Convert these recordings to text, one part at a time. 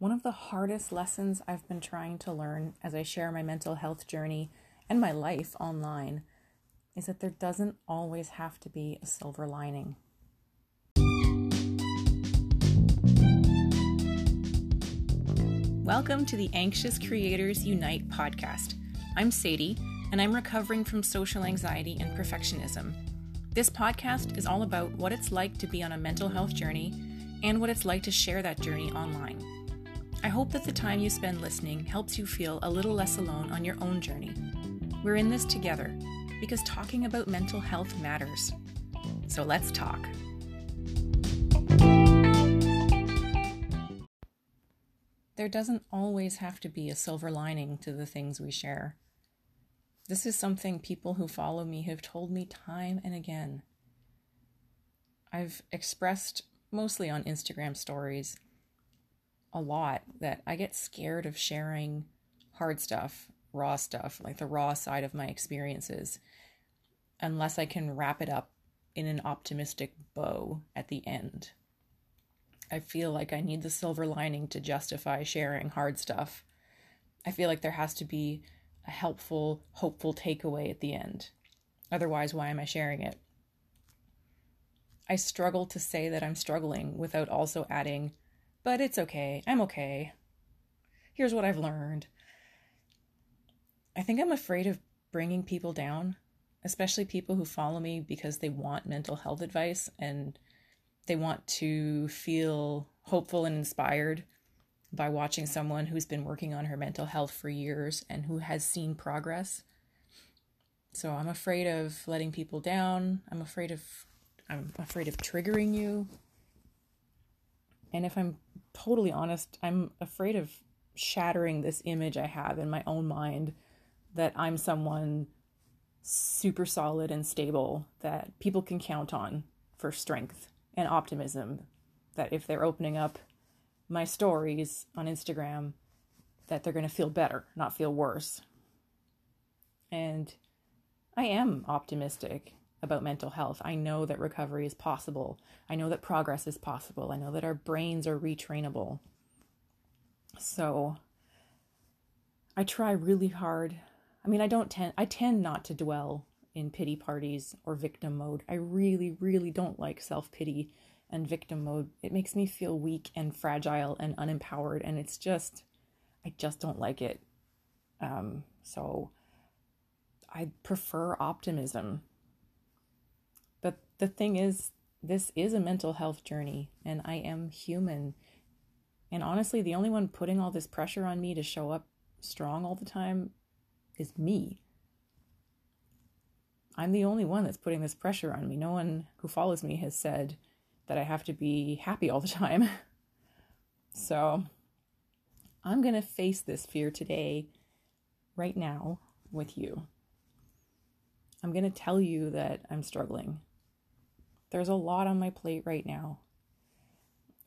One of the hardest lessons I've been trying to learn as I share my mental health journey and my life online is that there doesn't always have to be a silver lining. Welcome to the Anxious Creators Unite podcast. I'm Sadie, and I'm recovering from social anxiety and perfectionism. This podcast is all about what it's like to be on a mental health journey and what it's like to share that journey online. I hope that the time you spend listening helps you feel a little less alone on your own journey. We're in this together because talking about mental health matters. So let's talk. There doesn't always have to be a silver lining to the things we share. This is something people who follow me have told me time and again. I've expressed mostly on Instagram stories a lot that I get scared of sharing hard stuff, raw stuff, like the raw side of my experiences, unless I can wrap it up in an optimistic bow at the end. I feel like I need the silver lining to justify sharing hard stuff. I feel like there has to be a helpful, hopeful takeaway at the end. Otherwise, why am I sharing it? I struggle to say that I'm struggling without also adding, but it's okay. I'm okay. Here's what I've learned. I think I'm afraid of bringing people down, especially people who follow me because they want mental health advice and they want to feel hopeful and inspired by watching someone who's been working on her mental health for years and who has seen progress. So I'm afraid of letting people down. I'm afraid of I'm afraid of triggering you. And if I'm totally honest, I'm afraid of shattering this image I have in my own mind that I'm someone super solid and stable that people can count on for strength and optimism. That if they're opening up my stories on Instagram, that they're going to feel better, not feel worse. And I am optimistic about mental health. I know that recovery is possible. I know that progress is possible. I know that our brains are retrainable. So I try really hard. I mean, I don't tend I tend not to dwell in pity parties or victim mode. I really really don't like self-pity and victim mode. It makes me feel weak and fragile and unempowered and it's just I just don't like it. Um so I prefer optimism the thing is, this is a mental health journey, and I am human. And honestly, the only one putting all this pressure on me to show up strong all the time is me. I'm the only one that's putting this pressure on me. No one who follows me has said that I have to be happy all the time. so I'm going to face this fear today, right now, with you. I'm going to tell you that I'm struggling. There's a lot on my plate right now.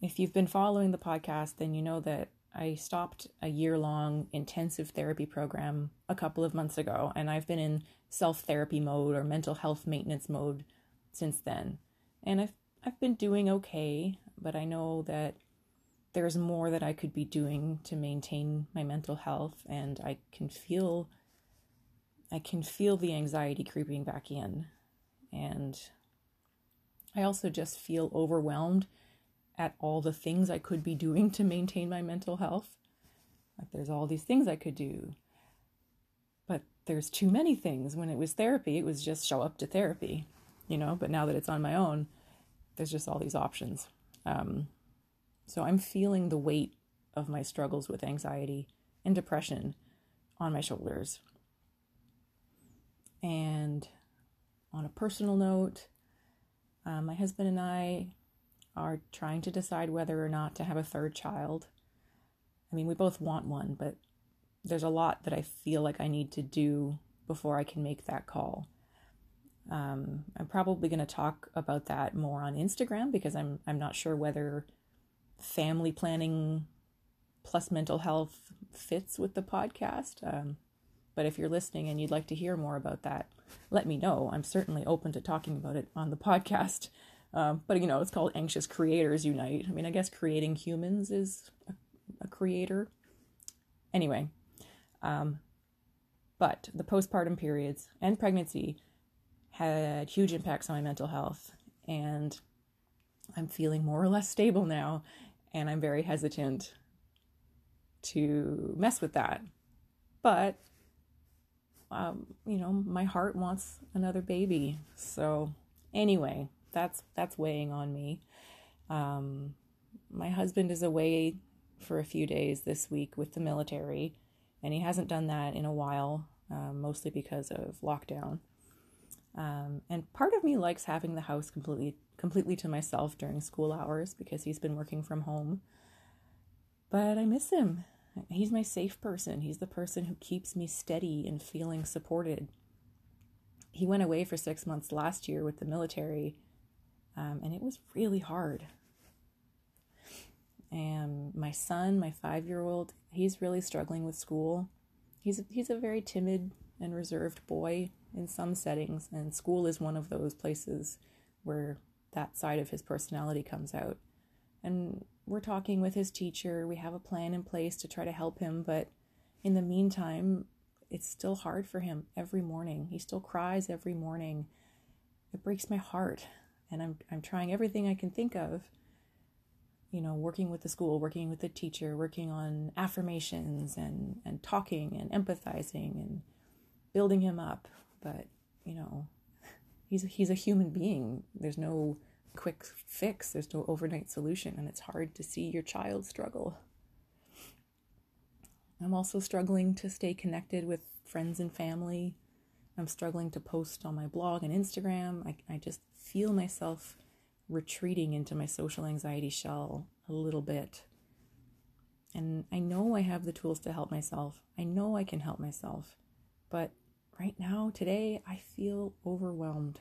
If you've been following the podcast, then you know that I stopped a year long intensive therapy program a couple of months ago, and I've been in self therapy mode or mental health maintenance mode since then. And I've, I've been doing okay, but I know that there's more that I could be doing to maintain my mental health, and I can feel. I can feel the anxiety creeping back in. And I also just feel overwhelmed at all the things I could be doing to maintain my mental health. Like there's all these things I could do. But there's too many things. When it was therapy, it was just show up to therapy, you know, but now that it's on my own, there's just all these options. Um, so I'm feeling the weight of my struggles with anxiety and depression on my shoulders. And on a personal note, um, my husband and I are trying to decide whether or not to have a third child. I mean, we both want one, but there's a lot that I feel like I need to do before I can make that call. Um, I'm probably going to talk about that more on Instagram because I'm I'm not sure whether family planning plus mental health fits with the podcast. Um, but if you're listening and you'd like to hear more about that, let me know. I'm certainly open to talking about it on the podcast. Um, but you know, it's called Anxious Creators Unite. I mean, I guess creating humans is a, a creator. Anyway, um, but the postpartum periods and pregnancy had huge impacts on my mental health, and I'm feeling more or less stable now, and I'm very hesitant to mess with that. But um, you know, my heart wants another baby. So anyway, that's that's weighing on me. Um, my husband is away for a few days this week with the military, and he hasn't done that in a while, um, mostly because of lockdown. Um, and part of me likes having the house completely completely to myself during school hours because he's been working from home. But I miss him. He's my safe person. He's the person who keeps me steady and feeling supported. He went away for six months last year with the military, um, and it was really hard. And my son, my five year old, he's really struggling with school. He's he's a very timid and reserved boy in some settings, and school is one of those places where that side of his personality comes out. And we're talking with his teacher. We have a plan in place to try to help him, but in the meantime, it's still hard for him every morning. He still cries every morning. It breaks my heart, and I'm I'm trying everything I can think of. You know, working with the school, working with the teacher, working on affirmations and and talking and empathizing and building him up. But you know, he's he's a human being. There's no quick fix, there's no overnight solution, and it's hard to see your child struggle. I'm also struggling to stay connected with friends and family. I'm struggling to post on my blog and Instagram. I, I just feel myself retreating into my social anxiety shell a little bit. And I know I have the tools to help myself. I know I can help myself. But right now, today, I feel overwhelmed.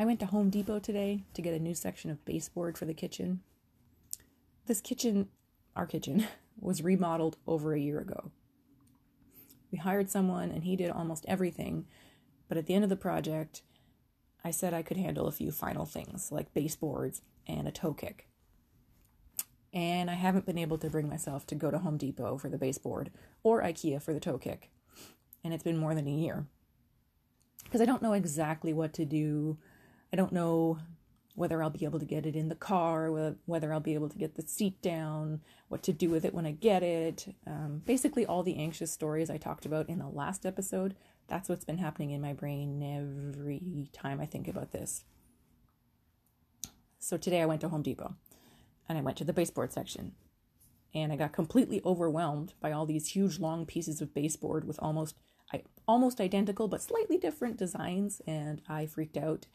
I went to Home Depot today to get a new section of baseboard for the kitchen. This kitchen, our kitchen, was remodeled over a year ago. We hired someone and he did almost everything, but at the end of the project, I said I could handle a few final things like baseboards and a toe kick. And I haven't been able to bring myself to go to Home Depot for the baseboard or IKEA for the toe kick. And it's been more than a year. Because I don't know exactly what to do I don't know whether I'll be able to get it in the car, whether I'll be able to get the seat down, what to do with it when I get it. Um, basically, all the anxious stories I talked about in the last episode. That's what's been happening in my brain every time I think about this. So today I went to Home Depot and I went to the baseboard section and I got completely overwhelmed by all these huge long pieces of baseboard with almost almost identical but slightly different designs and I freaked out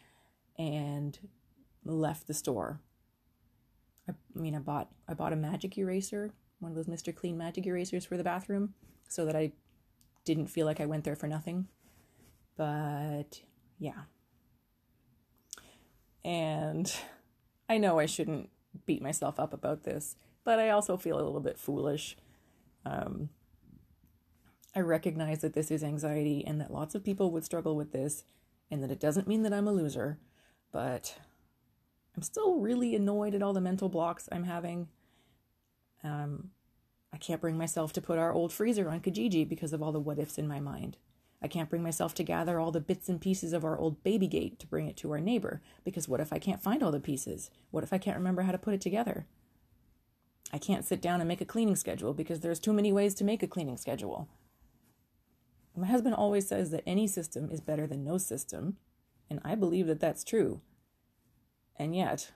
and left the store. I, I mean, I bought I bought a magic eraser, one of those Mr. Clean magic erasers for the bathroom, so that I didn't feel like I went there for nothing. But yeah. And I know I shouldn't beat myself up about this, but I also feel a little bit foolish. Um, I recognize that this is anxiety and that lots of people would struggle with this, and that it doesn't mean that I'm a loser but I'm still really annoyed at all the mental blocks I'm having. Um, I can't bring myself to put our old freezer on Kijiji because of all the what ifs in my mind. I can't bring myself to gather all the bits and pieces of our old baby gate to bring it to our neighbor because what if I can't find all the pieces? What if I can't remember how to put it together? I can't sit down and make a cleaning schedule because there's too many ways to make a cleaning schedule. My husband always says that any system is better than no system, and I believe that that's true. And yet,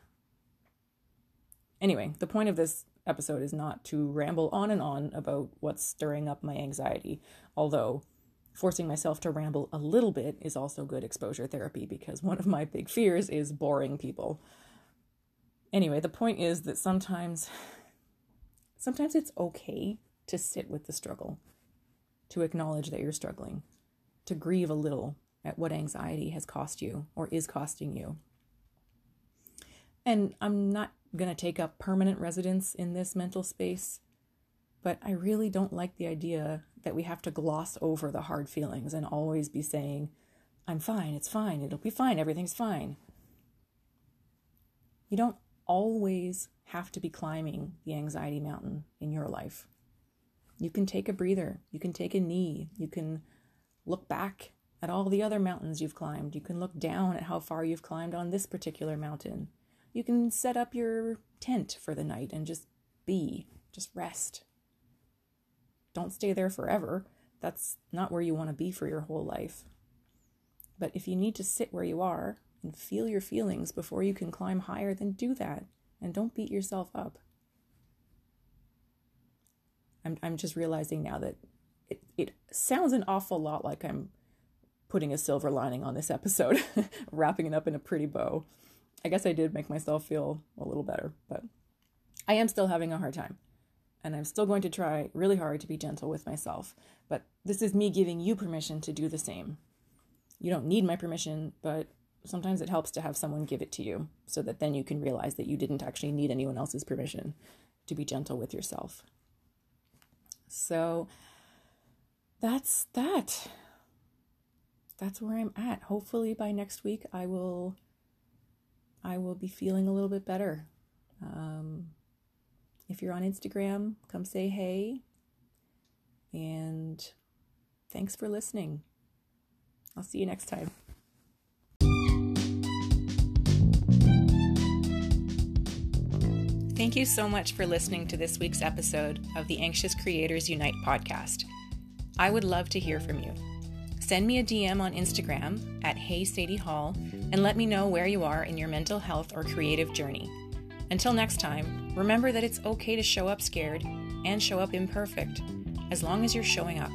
anyway, the point of this episode is not to ramble on and on about what's stirring up my anxiety, although forcing myself to ramble a little bit is also good exposure therapy because one of my big fears is boring people. Anyway, the point is that sometimes sometimes it's okay to sit with the struggle, to acknowledge that you're struggling, to grieve a little at what anxiety has cost you or is costing you. And I'm not going to take up permanent residence in this mental space, but I really don't like the idea that we have to gloss over the hard feelings and always be saying, I'm fine, it's fine, it'll be fine, everything's fine. You don't always have to be climbing the anxiety mountain in your life. You can take a breather, you can take a knee, you can look back at all the other mountains you've climbed, you can look down at how far you've climbed on this particular mountain. You can set up your tent for the night and just be, just rest. Don't stay there forever. That's not where you want to be for your whole life. But if you need to sit where you are and feel your feelings before you can climb higher, then do that and don't beat yourself up. I'm, I'm just realizing now that it, it sounds an awful lot like I'm putting a silver lining on this episode, wrapping it up in a pretty bow. I guess I did make myself feel a little better, but I am still having a hard time. And I'm still going to try really hard to be gentle with myself. But this is me giving you permission to do the same. You don't need my permission, but sometimes it helps to have someone give it to you so that then you can realize that you didn't actually need anyone else's permission to be gentle with yourself. So that's that. That's where I'm at. Hopefully by next week I will I will be feeling a little bit better. Um, if you're on Instagram, come say hey. And thanks for listening. I'll see you next time. Thank you so much for listening to this week's episode of the Anxious Creators Unite podcast. I would love to hear from you. Send me a DM on Instagram at Hey Sadie Hall and let me know where you are in your mental health or creative journey. Until next time, remember that it's okay to show up scared and show up imperfect as long as you're showing up.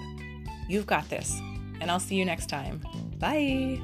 You've got this, and I'll see you next time. Bye.